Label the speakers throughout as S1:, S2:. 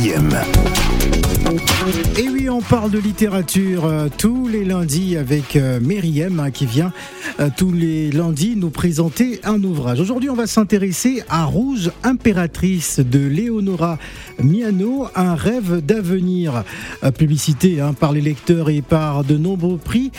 S1: Myriam.
S2: Et oui, on parle de littérature euh, tous les lundis avec euh, Myriam hein, qui vient euh, tous les lundis nous présenter un ouvrage. Aujourd'hui, on va s'intéresser à Rouge impératrice de Léonora Miano, un rêve d'avenir. Euh, publicité hein, par les lecteurs et par de nombreux prix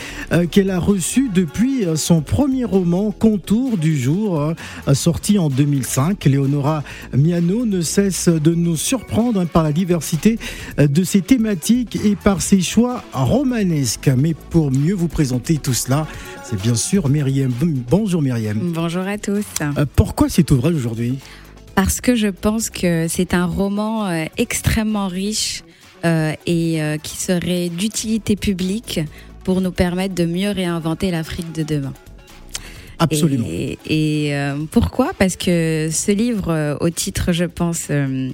S2: qu'elle a reçus depuis son premier roman Contour du jour, sorti en 2005. Léonora Miano ne cesse de nous surprendre hein, par la diversité de ses thématiques et par ses choix romanesques. Mais pour mieux vous présenter tout cela, c'est bien sûr Myriam. Bonjour Myriam.
S3: Bonjour à tous.
S2: Euh, Pourquoi cet ouvrage aujourd'hui?
S3: Parce que je pense que c'est un roman euh, extrêmement riche euh, et qui serait d'utilité publique pour nous permettre de mieux réinventer l'Afrique de demain.
S2: Absolument.
S3: Et, et, euh, pourquoi? Parce que ce livre, euh, au titre, je pense, euh,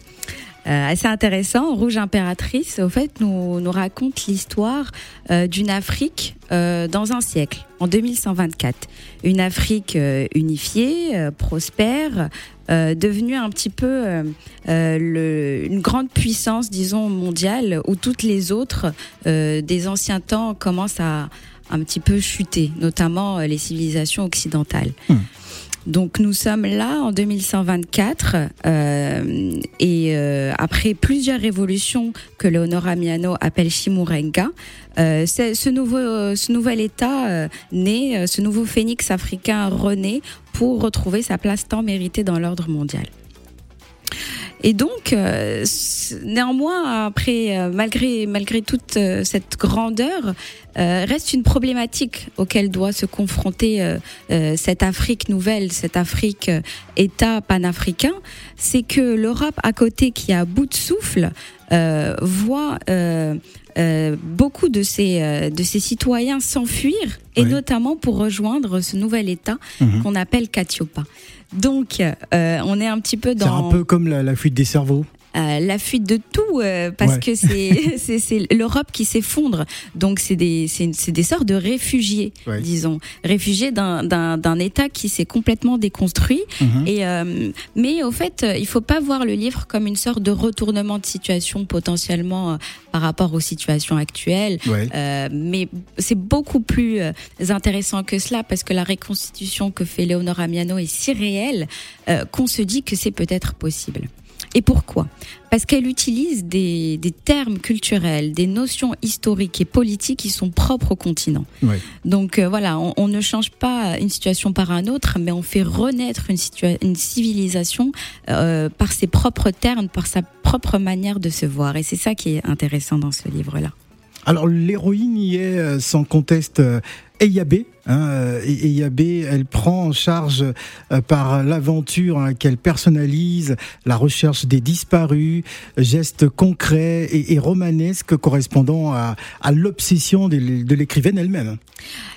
S3: assez intéressant, Rouge impératrice, au fait, nous, nous raconte l'histoire euh, d'une Afrique euh, dans un siècle, en 2124. Une Afrique euh, unifiée, euh, prospère, euh, devenue un petit peu euh, euh, une grande puissance, disons, mondiale, où toutes les autres euh, des anciens temps commencent à un petit peu chuter, notamment euh, les civilisations occidentales.
S2: Hmm.
S3: Donc nous sommes là en 2124 euh, et euh, après plusieurs révolutions que Leonora Miano appelle Chimurenga, euh, ce, nouveau, euh, ce nouvel État euh, né, euh, ce nouveau phénix africain renaît pour retrouver sa place tant méritée dans l'ordre mondial. Et donc, euh, néanmoins, après, euh, malgré, malgré toute euh, cette grandeur, euh, reste une problématique auquel doit se confronter euh, euh, cette Afrique nouvelle, cette Afrique euh, État panafricain, c'est que l'Europe à côté, qui à bout de souffle, euh, voit euh, euh, beaucoup de ses, euh, de ses citoyens s'enfuir, et
S2: Oui.
S3: notamment pour rejoindre ce nouvel État
S2: Mhm.
S3: qu'on appelle Katiopa. Donc, euh, on est un petit peu
S2: C'est
S3: dans
S2: un peu comme la, la fuite des cerveaux.
S3: Euh, la fuite de tout, euh, parce
S2: Ouais.
S3: que c'est l'Europe qui s'effondre. Donc, c'est des, des sortes de réfugiés,
S2: Ouais.
S3: disons. Réfugiés d'un- d'un d'un État qui s'est complètement déconstruit.
S2: Mhm.
S3: Et, euh, mais au fait, euh, il faut pas voir le livre comme une sorte de retournement de situation potentiellement euh, par rapport aux situations actuelles.
S2: Ouais.
S3: Euh, mais c'est beaucoup plus intéressant que cela parce que la reconstitution que fait Leonora Miano est si réelle euh, qu'on se dit que c'est peut-être possible. Et pourquoi? Parce qu'elle utilise des, des termes culturels, des notions historiques et politiques qui sont propres au continent. Donc euh, voilà, on, on ne change pas une situation par un autre, mais on fait renaître une, une civilisation euh, par ses propres termes, par sa propre manière de se voir. Et c'est ça qui est intéressant dans ce livre-là.
S2: Alors l'héroïne y est euh, sans conteste Eyabé. Hein, euh, elle prend en charge euh, par l'aventure hein, qu'elle personnalise, la recherche des disparus, gestes concrets et, et romanesques correspondant à, à l'obsession de, de l'écrivaine elle-même.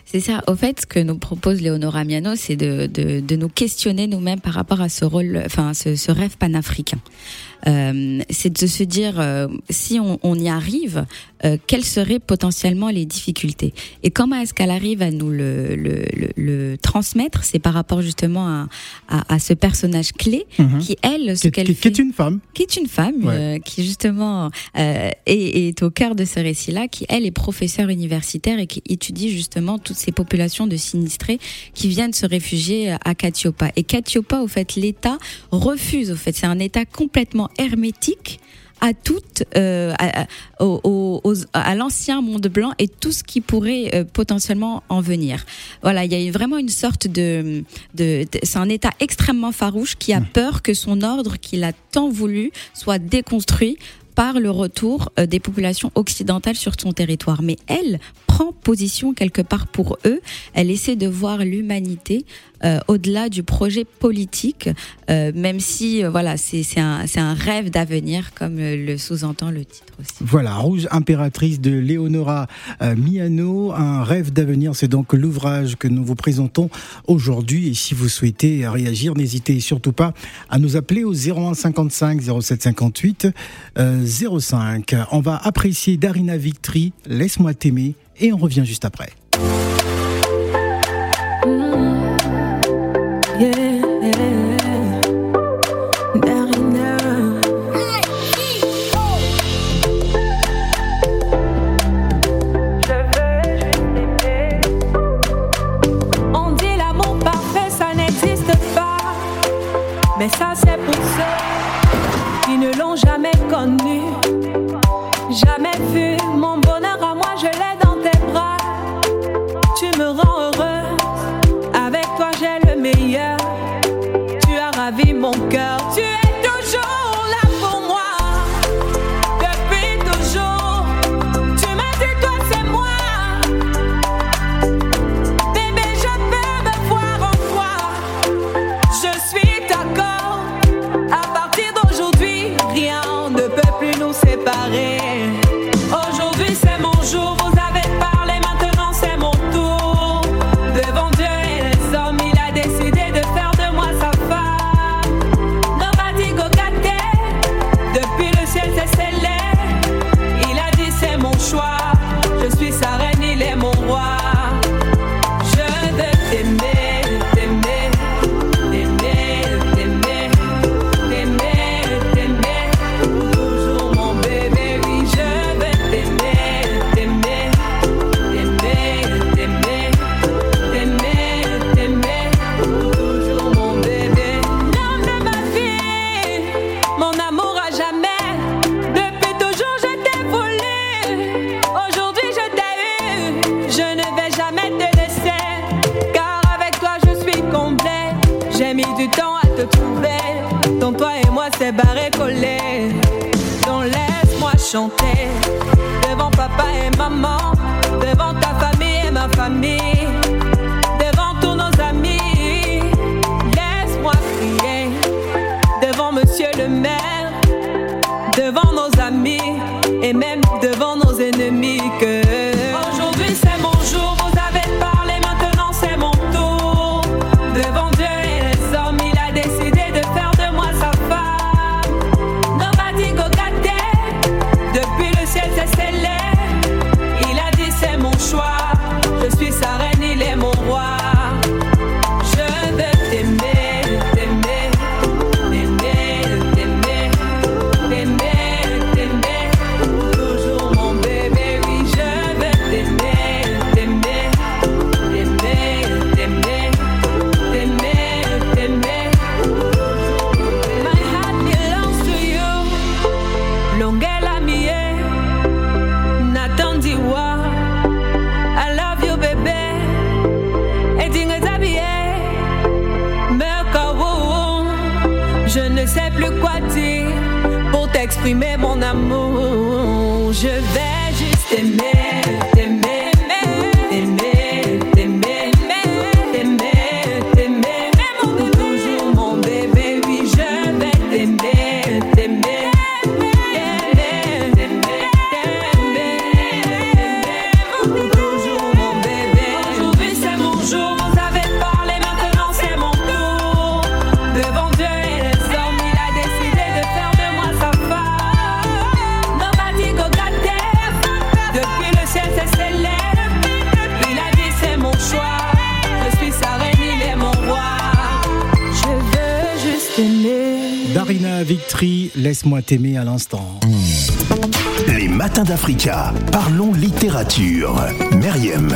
S3: C'est ça. Au fait, ce que nous propose Leonora Miano, c'est de, de, de nous questionner nous-mêmes par rapport à ce rôle, enfin, ce, ce rêve panafricain. Euh, c'est de se dire euh, si on, on y arrive, euh, quelles seraient potentiellement les difficultés et comment est-ce qu'elle arrive à nous le, le, le, le transmettre. C'est par rapport justement à, à, à ce personnage clé
S2: Mhm.
S3: qui elle, ce
S2: Qui,
S3: qu'elle
S2: qui- qui
S3: fait
S2: est une femme.
S3: qui est une femme
S2: Ouais.
S3: qui justement est, est au cœur de ce récit-là, qui elle est professeure universitaire et qui étudie justement toutes ces populations de sinistrés qui viennent se réfugier à Katiopa. Et Katiopa, au fait, l'État refuse. Au fait, c'est un État complètement hermétique à toute, euh, à, aux- l'ancien monde blanc et tout ce qui pourrait euh, potentiellement en venir. Voilà, il y a vraiment une sorte de, de, de- c'est un État extrêmement farouche qui a peur que son ordre qu'il a tant voulu soit déconstruit par le retour euh, des populations occidentales sur son territoire. Mais elle prend position quelque part pour eux. Elle essaie de voir l'humanité euh, au-delà du projet politique, euh, même si euh, voilà, c'est un, rêve d'avenir, comme le sous-entend le titre aussi.
S2: Voilà, Rouge impératrice de Léonora euh, Miano, un rêve d'avenir, c'est donc l'ouvrage que nous vous présentons aujourd'hui. Et si vous souhaitez réagir, n'hésitez surtout pas à nous appeler au 01 55 07 58 euh, 05. On va apprécier Darina Victory, Laisse-moi t'aimer, et on revient juste après.
S4: Yeah,
S1: t'exprimer mon amour. Je vais juste aimer.
S2: Laisse-moi t'aimer à l'instant
S4: d'Africa, parlons littérature. Meriem.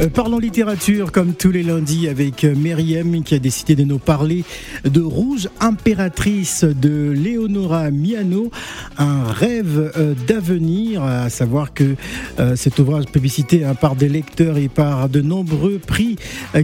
S2: Euh, parlons littérature comme tous les lundis avec euh, Meriem qui a décidé de nous parler de Rouge impératrice de Leonora Miano, un rêve euh, d'avenir, à savoir que cet ouvrage publicité hein, par des lecteurs et par de nombreux prix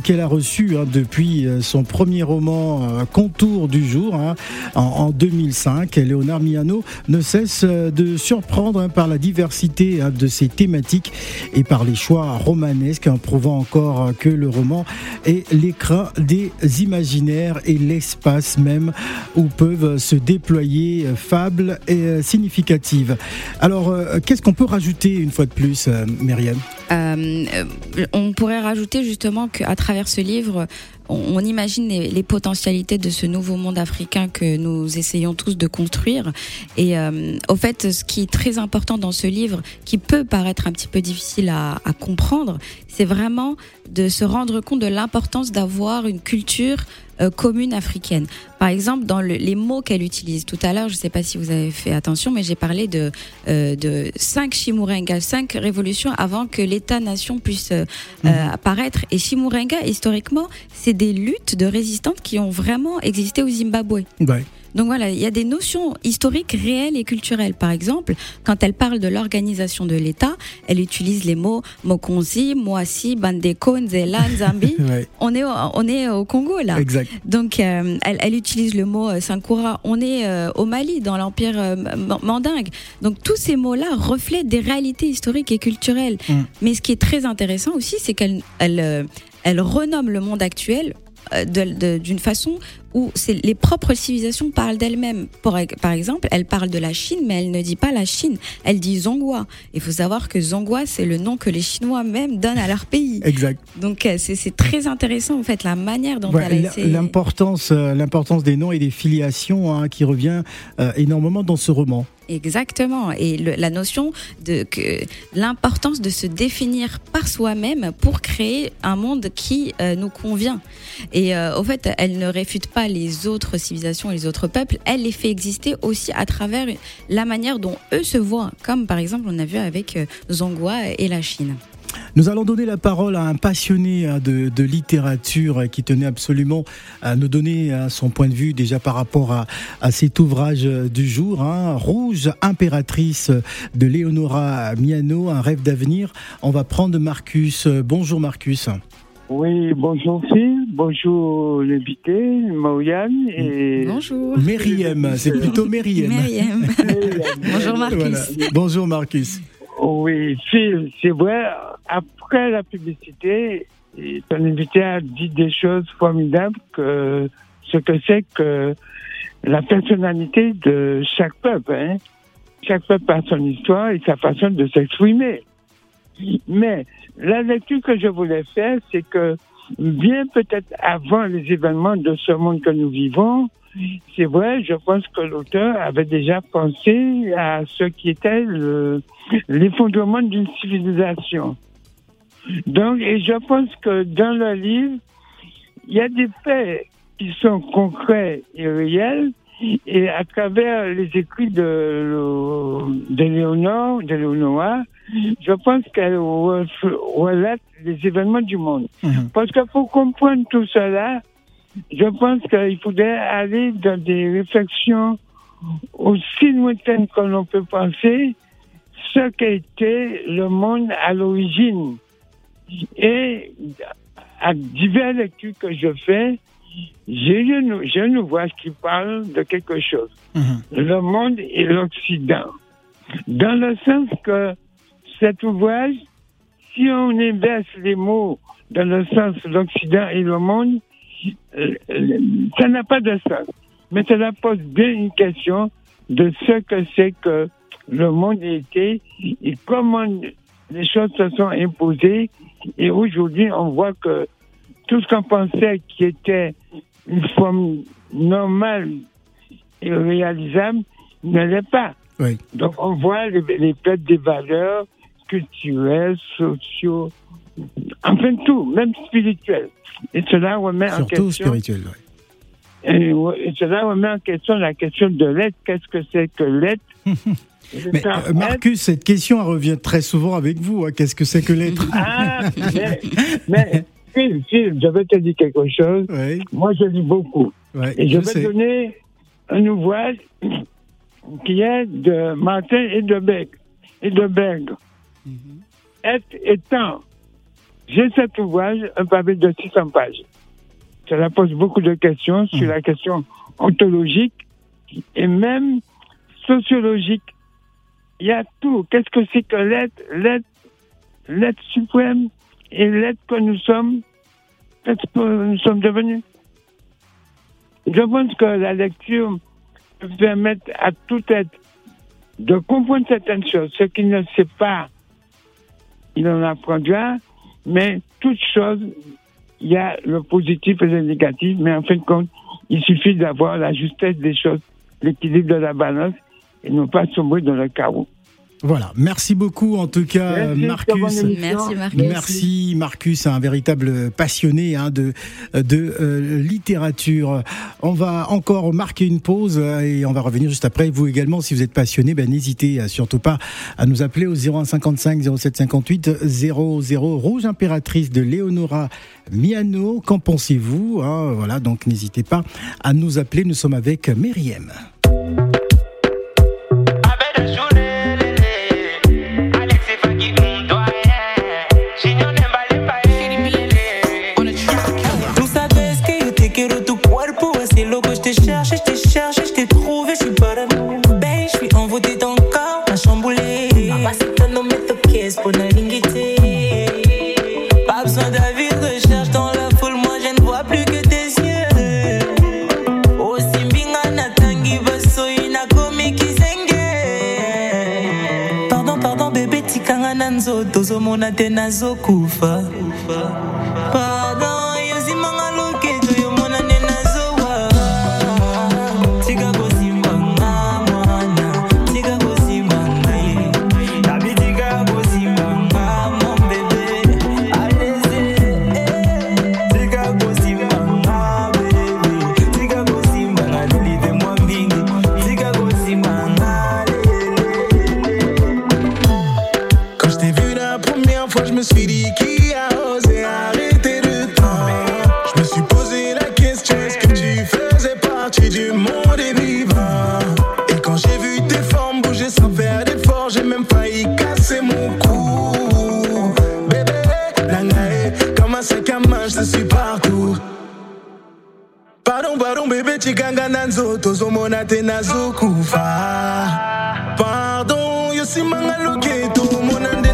S2: qu'elle a reçus hein, depuis son premier roman Contour du jour hein, en, en 2005. Leonora Miano ne cesse de surprendre par la diversité hein, de ses thématiques et par les choix romanesques, en prouvant encore euh, que le roman est l'écrin des imaginaires et l'espace même où peuvent euh, se déployer euh, fables et significatives. Alors, qu'est-ce qu'on peut rajouter une fois de plus, Myriam?
S3: On pourrait rajouter justement qu'à travers ce livre, on, imagine les, potentialités de ce nouveau monde africain que nous essayons tous de construire. Et euh, au fait, ce qui est très important dans ce livre, qui peut paraître un petit peu difficile à, à comprendre, c'est vraiment de se rendre compte de l'importance d'avoir une culture euh, commune africaine. Par exemple, dans le- les mots qu'elle utilise tout à l'heure, je ne sais pas si vous avez fait attention, mais j'ai parlé de, euh, de cinq Chimurenga, cinq révolutions avant que l'État-nation puisse euh, euh, apparaître. Et Chimurenga, historiquement, c'est des luttes de résistantes qui ont vraiment existé au Zimbabwe.
S2: Ouais.
S3: Donc voilà, il y a des notions historiques réelles et culturelles. Par exemple, quand elle parle de l'organisation de l'État, elle utilise les mots Mokonzi, Moasi, Bandeko, Nzela, Nzambi.
S2: Ouais.
S3: On est, au, on est au Congo là.
S2: Exact.
S3: Donc, euh, elle, elle utilise le mot euh, Sankura. On est euh, au Mali, dans l'empire euh, mandingue. Donc, tous ces mots-là reflètent des réalités historiques et culturelles.
S2: Mm.
S3: Mais ce qui est très intéressant aussi, c'est qu'elle elle, elle renomme le monde actuel d'une façon où les propres civilisations parlent d'elles-mêmes. Par exemple, elle parle de la Chine, mais elle ne dit pas la Chine. Elle dit Zongwa. Il faut savoir que Zongwa, c'est le nom que les Chinois même donnent à leur pays.
S2: Exact.
S3: Donc, euh, c'est très intéressant, en fait, la manière dont
S2: Ouais,
S3: elle a.
S2: L'importance, euh, l'importance des noms et des filiations hein, qui revient euh, énormément dans ce roman.
S3: Exactement. Et le- la notion de l'importance de se définir par soi-même pour créer un monde qui euh, nous convient. Et euh, au fait, elle ne réfute pas les autres civilisations et les autres peuples. Elle les fait exister aussi à travers la manière dont eux se voient. Comme par exemple, on a vu avec euh, Zongwa et la Chine.
S2: Nous allons donner la parole à un passionné hein, de, littérature euh, qui tenait absolument à nous donner hein, son point de vue déjà par rapport à, à cet ouvrage euh, du jour, hein, Rouge impératrice de Léonora Miano, un rêve d'avenir. On va prendre Marcus. Euh, Bonjour Marcus.
S5: Oui, bonjour Phil, bonjour l'invité, Mauriane et...
S3: Bonjour.
S2: Meriem, c'est plutôt Meriem.
S3: Myriam. Bonjour Marcus.
S2: Voilà. Bonjour Marcus.
S5: Oui, Phil, c'est vrai, après la publicité, ton invité a dit des choses formidables que ce que c'est que la personnalité de chaque peuple. Hein. Chaque peuple a son histoire et sa façon de s'exprimer. Mais la lecture que je voulais faire, c'est que bien peut-être avant les événements de ce monde que nous vivons, c'est vrai, je pense que l'auteur avait déjà pensé à ce qui était le- l'effondrement d'une civilisation. Donc, et je pense que dans le livre, il y a des faits qui sont concrets et réels, et à travers les écrits de, de Léonore, de Léonora, je pense qu'elle ref- relate les événements du monde.
S2: Mhm.
S5: Parce que pour comprendre tout cela, je pense qu'il faudrait aller dans des réflexions aussi lointaines que l'on peut penser ce qu'était le monde à l'origine. Et à diverses lectures que je fais, j'ai un, j'ai un ouvrage qui parle de quelque chose.
S2: Mhm.
S5: Le monde et l'Occident. Dans le sens que cet ouvrage, si on inverse les mots dans le sens l'Occident et le monde, euh, euh, ça n'a pas de sens. Mais cela pose bien une question de ce que c'est que le monde était et comment les choses se sont imposées. Et aujourd'hui, on voit que tout ce qu'on pensait qui était une forme normale et réalisable ne l'est pas.
S2: Oui.
S5: Donc on voit les, les pertes des valeurs culturelles, sociaux, enfin tout, même spirituelles. Et cela remet en
S2: Surtout
S5: question.
S2: spirituel. ouais.
S5: Et, et cela remet en question la question de l'être. Qu'est-ce que c'est que l'être
S2: Mais euh, Marcus, cette question elle revient très souvent avec vous. hein. Qu'est-ce que c'est que l'être
S5: Ah, mais, mais Phil, Phil, je vais te dire quelque chose.
S2: Oui,
S5: Moi, je lis beaucoup.
S2: ouais,
S5: Et je,
S2: je
S5: vais
S2: sais.
S5: donner un ouvrage qui est de Martin Edeberg. Edeberg. Être étant. J'ai cet ouvrage, un papier de 600 pages. Cela pose beaucoup de questions sur la question ontologique et même sociologique. Il y a tout. Qu'est-ce que c'est que l'être, l'être, l'être suprême et l'être que nous sommes, qu'est-ce que nous sommes devenus? Je pense que la lecture peut permettre à tout être de comprendre certaines choses. Ce qu'il ne sait pas, il en apprendra, mais toute chose, il y a le positif et le négatif, mais en fin de compte, il suffit d'avoir la justesse des choses, l'équilibre de la balance, et non pas sombrer dans le chaos.
S2: Voilà, merci beaucoup en tout cas
S5: Merci,
S2: Marcus.
S3: Merci Marcus.
S2: Merci Marcus, un véritable passionné hein, de, de euh, littérature. On va encore marquer une pause euh, et on va revenir juste après. Vous également, si vous êtes passionné, ben, n'hésitez euh, surtout pas à nous appeler au 0155 0758 00 Rouge Impératrice de Léonora Miano. Qu'en pensez-vous hein? Voilà, donc n'hésitez pas à nous appeler. Nous sommes avec Myriam.
S6: Je te cherche, je te cherche, je t'ai trouvé, je suis parano Babe, je suis envoûté ton corps, m'a chamboulé Mamacita, no me toques, pour naringité Pas besoin d'avis recherche dans la foule Moi je ne vois plus que tes yeux. Oh, Simbinga na tangi baso inakomi kisenge Pardon, pardon, bébé, tikanga na nzoto Ozomona te nazokufa Pardon,
S7: bébé chikanga na tozo mona te nazokufa pardon yosimanga loketo
S4: omona mona.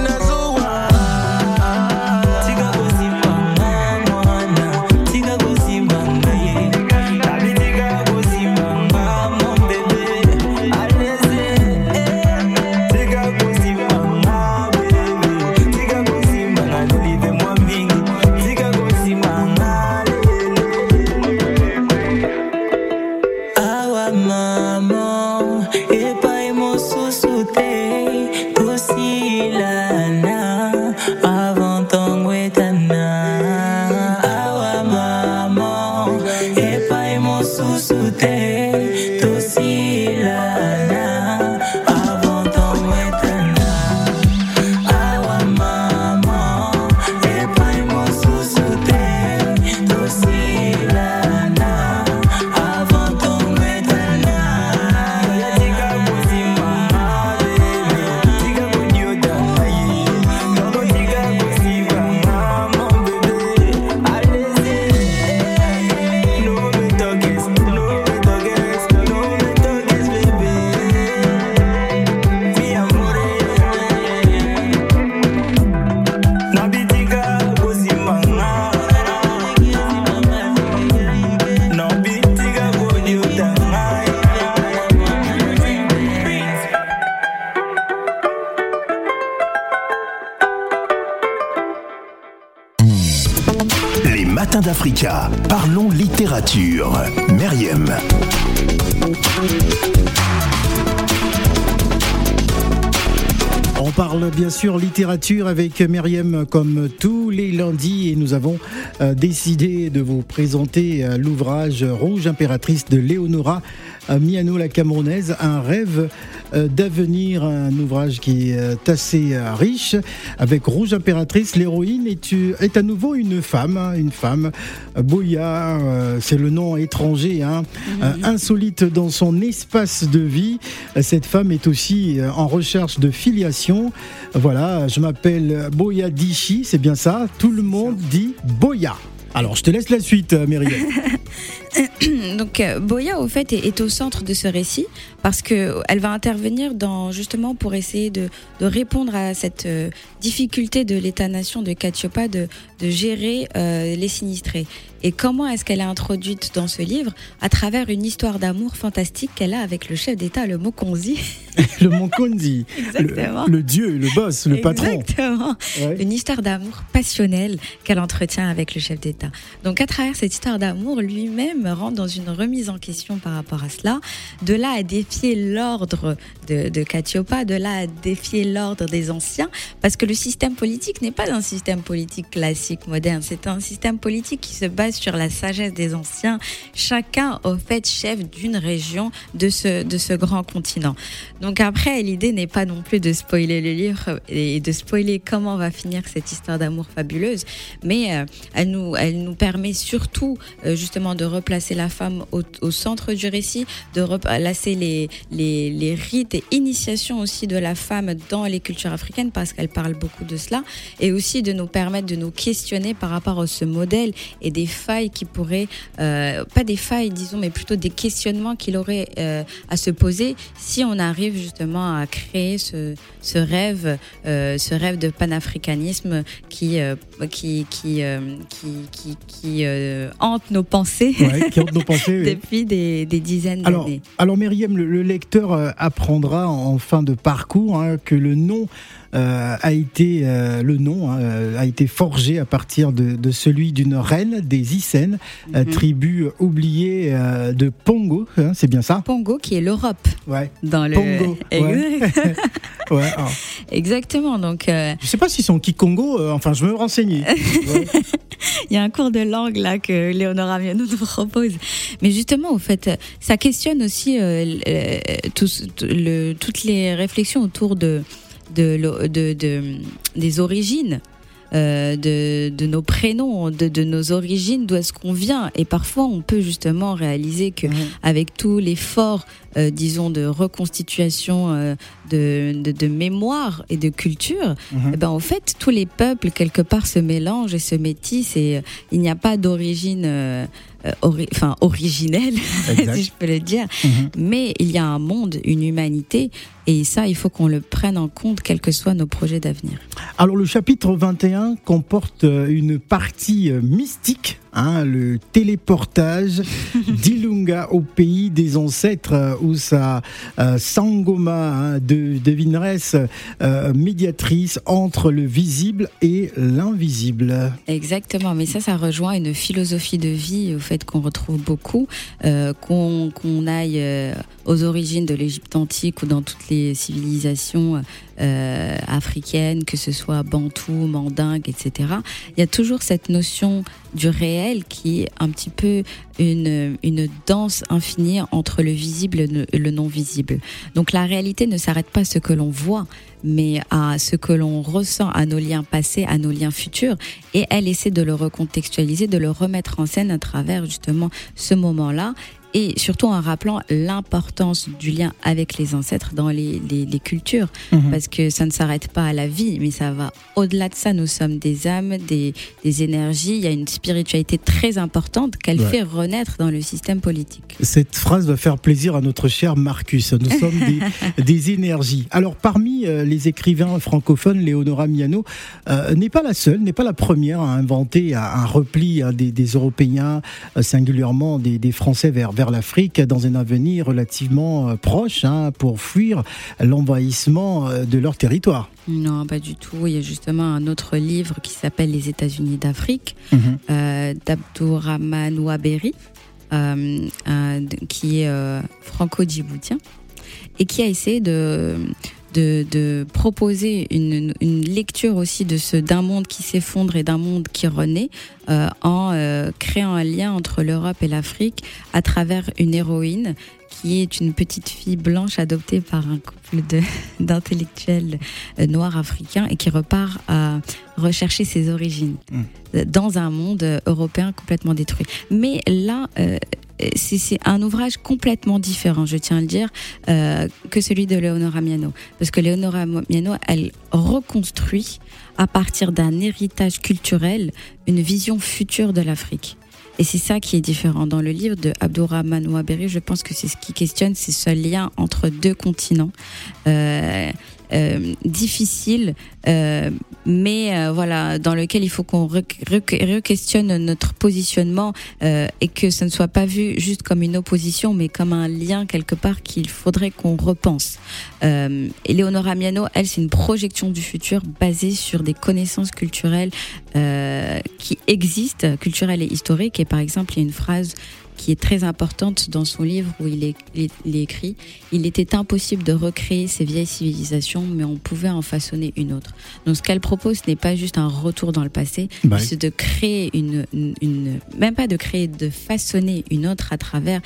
S4: Meriem.
S2: On parle bien sûr littérature avec Myriam comme tous les lundis et nous avons euh, décidé de vous présenter euh, l'ouvrage Rouge impératrice de Léonora euh, Miano la Camerounaise, un rêve d'avenir, un ouvrage qui est assez riche avec Rouge impératrice. L'héroïne est, est à nouveau une femme, hein, une femme, Boya, c'est le nom étranger, hein, euh, insolite dans son espace de vie. Cette femme est aussi en recherche de filiation. Voilà, je m'appelle Boya Dishi, c'est bien ça. Tout le monde dit Boya. Alors, je te laisse la suite, euh, Myriam.
S3: Donc euh, Boya au fait est, est au centre de ce récit parce que elle va intervenir dans justement pour essayer de, de répondre à cette euh, difficulté de l'État-nation de Katiopa de, de gérer euh, les sinistrés. Et comment est-ce qu'elle est introduite dans ce livre À travers une histoire d'amour fantastique qu'elle a avec le chef d'État, le Mokonzi.
S2: le Monkondi,
S3: Exactement.
S2: le, le dieu, le boss, le patron.
S3: Exactement.
S2: Ouais.
S3: Une histoire d'amour passionnelle qu'elle entretient avec le chef d'État. Donc à travers cette histoire d'amour, lui-même rentre dans une remise en question par rapport à cela. De là à défier l'ordre de, de Katiopa, de là à défier l'ordre des anciens, parce que le système politique n'est pas un système politique classique, moderne. C'est un système politique qui se base sur la sagesse des anciens, chacun au fait chef d'une région de ce, de ce grand continent. Donc après, l'idée n'est pas non plus de spoiler le livre et de spoiler comment va finir cette histoire d'amour fabuleuse, mais euh, elle, nous, elle nous permet surtout euh, justement de replacer la femme au, centre du récit, de replacer les, rites et initiations aussi de la femme dans les cultures africaines parce qu'elle parle beaucoup de cela et aussi de nous permettre de nous questionner par rapport à ce modèle et des failles qui pourraient, euh, pas des failles disons, mais plutôt des questionnements qu'il aurait euh, à se poser si on arrive justement à créer ce, rêve, euh, ce rêve de panafricanisme qui, qui, qui, qui, qui, hante nos pensées
S2: qui hante nos pensées.
S3: depuis des, des dizaines
S2: Alors,
S3: d'années.
S2: alors Myriam, le, le lecteur euh, apprendra en fin de parcours hein, que le nom euh, a été euh, le nom hein, a été forgé à partir de, de celui d'une reine des Icènes, euh,
S3: Mhm.
S2: tribu oubliée euh, de Pongo, hein, c'est bien ça
S3: Pongo qui est l'Europe
S2: Ouais.
S3: dans le
S2: Pongo, ouais. Ouais alors,
S3: exactement donc
S2: je sais pas si c'est en Kikongo, enfin je me renseignais. Ouais.
S3: il y a un cours de langue là que Léonora Miano nous propose mais justement au fait ça questionne aussi euh, euh, tout le- toutes les réflexions autour de de, l'o- de, de- des origines euh, de, de nos prénoms, de, de nos origines, d'où est-ce qu'on vient. Et parfois, on peut justement réaliser que
S2: Mhm.
S3: avec tout l'effort, euh, disons, de reconstitution euh, de, de, de mémoire et de culture,
S2: Mhm.
S3: eh ben, en fait, tous les peuples, quelque part, se mélangent et se métissent et euh, il n'y a pas d'origine ori- enfin, originelle, si je peux le dire.
S2: Mhm.
S3: Mais il y a un monde, une humanité, et ça, il faut qu'on le prenne en compte, quels que soient nos projets d'avenir.
S2: Alors le chapitre 21 comporte une partie mystique, hein, le téléportage d'Ilunga au pays des ancêtres, où sa euh, Sangoma hein, de, devineresse euh, médiatrice entre le visible et l'invisible.
S3: Exactement, mais ça, ça rejoint une philosophie de vie au fait qu'on retrouve beaucoup, euh, qu'on aille aux origines de l'Égypte antique ou dans toutes les civilisations euh, africaines, que ce soit bantou, mandingue, etc. Il y a toujours cette notion du réel qui est un petit peu une, une danse infinie entre le visible et le- le non visible. Donc la réalité ne s'arrête pas à ce que l'on voit, mais à ce que l'on ressent, à nos liens passés, à nos liens futurs. Et elle essaie de le recontextualiser, de le remettre en scène à travers justement ce moment-là. Et surtout en rappelant l'importance du lien avec les ancêtres dans les, les, les cultures.
S2: Mhm.
S3: Parce que ça ne s'arrête pas à la vie, mais ça va au-delà de ça. Nous sommes des âmes, des, des énergies. Il y a une spiritualité très importante qu'elle
S2: Ouais.
S3: fait renaître dans le système politique.
S2: Cette phrase va faire plaisir à notre cher Marcus. Nous sommes des, des énergies. Alors, parmi euh, les écrivains francophones, Léonora Miano euh, n'est pas la seule, n'est pas la première à inventer un, repli hein, des, des Européens, euh, singulièrement des, des Français vers, vers l'Afrique, dans un avenir relativement euh, proche, hein, pour fuir l'envahissement euh, de leur territoire.
S3: Non, pas du tout. Il y a justement un autre livre qui s'appelle Les États-Unis d'Afrique,
S2: Mhm.
S3: euh, d'Abdourahman Ouaberi, euh, euh, qui est euh, franco-djiboutien et qui a essayé de, de, de proposer une, une lecture aussi de ce d'un monde qui s'effondre et d'un monde qui renaît euh, en euh, créant un lien entre l'Europe et l'Afrique à travers une héroïne qui est une petite fille blanche adoptée par un couple d'intellectuels euh, noirs africains et qui repart à rechercher ses origines
S2: Mm.
S3: euh, dans un monde européen complètement détruit. Mais là, euh, c'est c'est un ouvrage complètement différent, je tiens à le dire, euh, que celui de Leonora Miano. Parce que Leonora Miano, elle reconstruit à partir d'un héritage culturel une vision future de l'Afrique. Et c'est ça qui est différent. Dans le livre de Abdourahman Ouaberi, je pense que c'est ce qui questionne, c'est ce lien entre deux continents. Euh, euh, difficile, euh, mais euh, voilà, dans lequel il faut qu'on re- re- re-questionne notre positionnement euh, et que ça ne soit pas vu juste comme une opposition, mais comme un lien quelque part qu'il faudrait qu'on repense. Euh, Eleonora Miano, elle, c'est une projection du futur basée sur des connaissances culturelles euh, qui existent, culturelles et historiques. Et par exemple, il y a une phrase qui est très importante dans son livre où il est, il, écrit Il était impossible de recréer ces vieilles civilisations, mais on pouvait en façonner une autre. Donc ce qu'elle propose, ce n'est pas juste un retour dans le passé,
S2: Bah
S3: c'est de créer une, une, une- même pas de créer, de façonner une autre à travers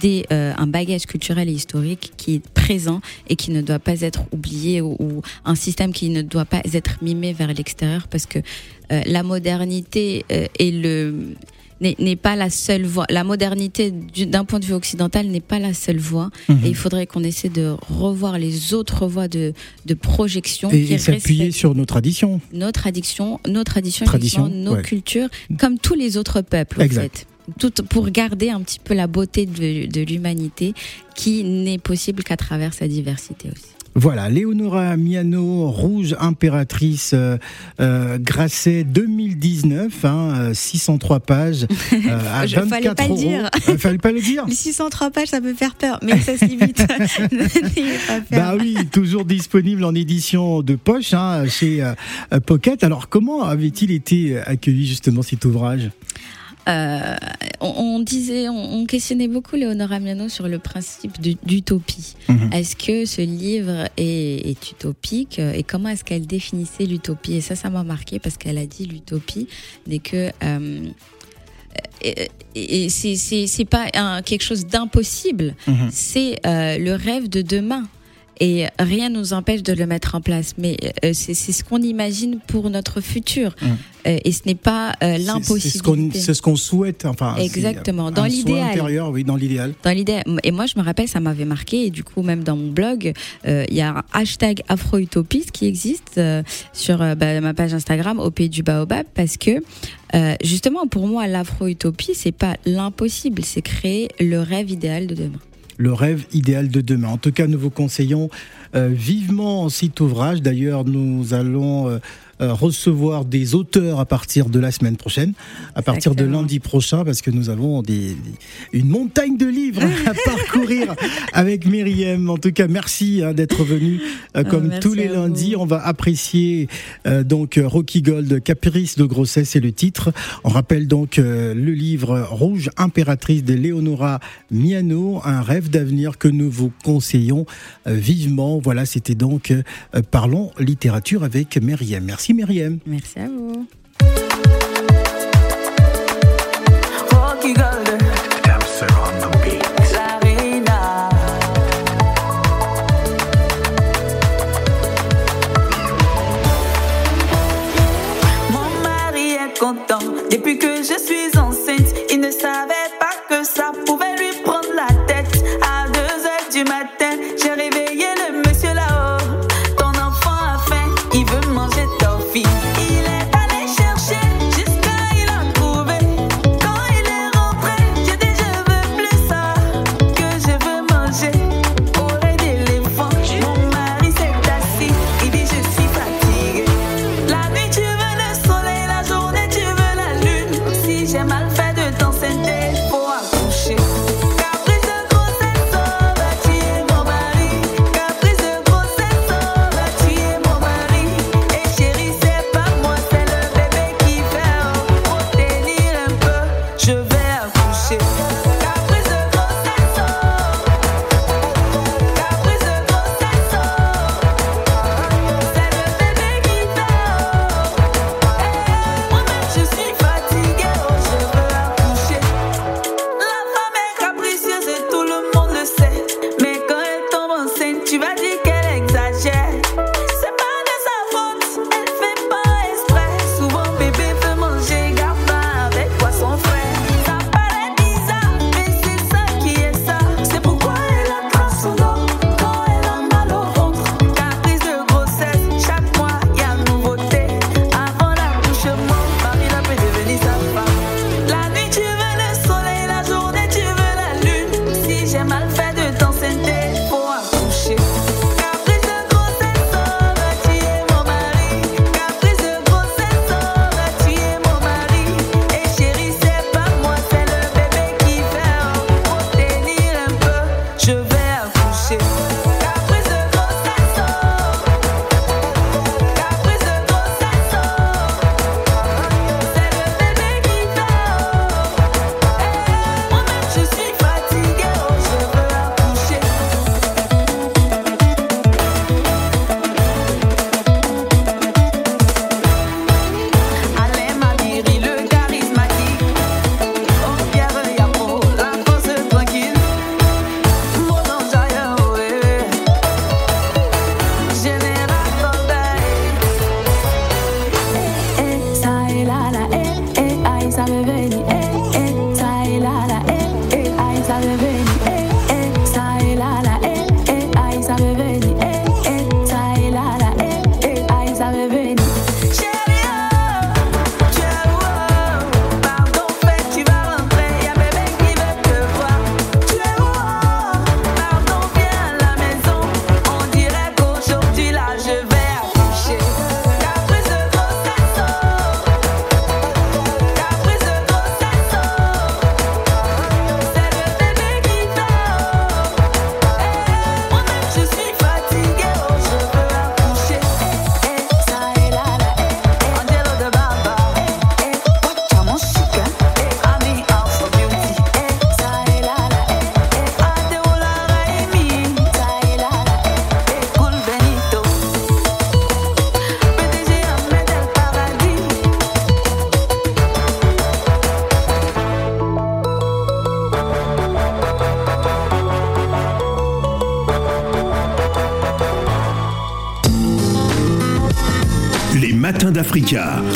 S3: des, euh, un bagage culturel et historique qui est présent et qui ne doit pas être oublié ou, ou un système qui ne doit pas être mimé vers l'extérieur parce que euh, la modernité euh, et le n'est pas la seule voie. La modernité, du- d'un point de vue occidental, n'est pas la seule voie.
S2: Mhm.
S3: Et il faudrait qu'on essaie de revoir les autres voies de, de projection
S2: Et, s'appuyer sur nos traditions.
S3: nos traditions, nos traditions, nos
S2: ouais.
S3: cultures, comme tous les autres peuples, en
S2: Exact.
S3: fait. Tout pour garder un petit peu la beauté de, de l'humanité qui n'est possible qu'à travers sa diversité aussi.
S2: Voilà, Léonora Miano, Rouge Impératrice, euh, euh, Grasset 2019, hein, euh, 603 pages, euh, à
S3: Je-
S2: 24
S3: fallait pas le dire.
S2: Euh, fallait pas le dire.
S3: Les 603 pages, ça peut faire peur, mais ça se limite.
S2: Bah oui, toujours disponible en édition de poche hein, chez euh, euh, Pocket. Alors comment avait-il été accueilli justement cet ouvrage?
S3: Euh, on, on disait, on, on questionnait beaucoup Léonora Miano sur le principe du- d'utopie.
S2: Mhm.
S3: Est-ce que ce livre est, est utopique et comment est-ce qu'elle définissait l'utopie? Et ça, ça m'a marqué parce qu'elle a dit l'utopie n'est que euh, et, et c'est- pas un- quelque chose d'impossible,
S2: Mhm.
S3: c'est euh, le rêve de demain. Et rien nous empêche de le mettre en place. Mais euh, c'est ce qu'on imagine pour notre futur.
S2: Mhm.
S3: Euh, et ce n'est pas euh,
S2: C'est- C'est ce qu'on
S3: l'impossibilité.
S2: c'est ce qu'on souhaite. Enfin,
S3: Exactement, dans l'idéal.
S2: oui, dans l'idéal.
S3: Dans l'idée, et moi je me rappelle, ça m'avait marqué, et du coup même dans mon blog, euh, il y a un hashtag Afro-Utopiste qui existe sur bah, ma page Instagram au pays du Baobab, parce que euh, justement pour moi l'Afro-Utopie, c'est pas l'impossible, c'est créer le rêve idéal de demain.
S2: Le rêve idéal de demain. En tout cas, nous vous conseillons vivement cet ouvrage. D'ailleurs, nous allons euh, euh, recevoir des auteurs à partir de la semaine prochaine, à partir de lundi prochain, parce que nous avons des, une montagne de livres à parcourir avec Myriam. En tout cas, merci hein, d'être venu euh,
S3: Ah,
S2: comme
S3: merci
S2: tous les
S3: vous.
S2: lundis. On va apprécier euh, donc euh, Rocky Gold, Caprice de grossesse, c'est le titre. On rappelle donc euh, le livre Rouge Impératrice de Léonora Miano, un rêve d'avenir que nous vous conseillons euh, vivement. Voilà, c'était donc euh, Parlons littérature avec Myriam. Merci Myriam.
S3: Merci à vous.
S1: Mon mari est content depuis que je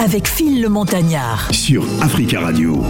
S8: Avec Phil le Montagnard.
S9: sur Africa Radio.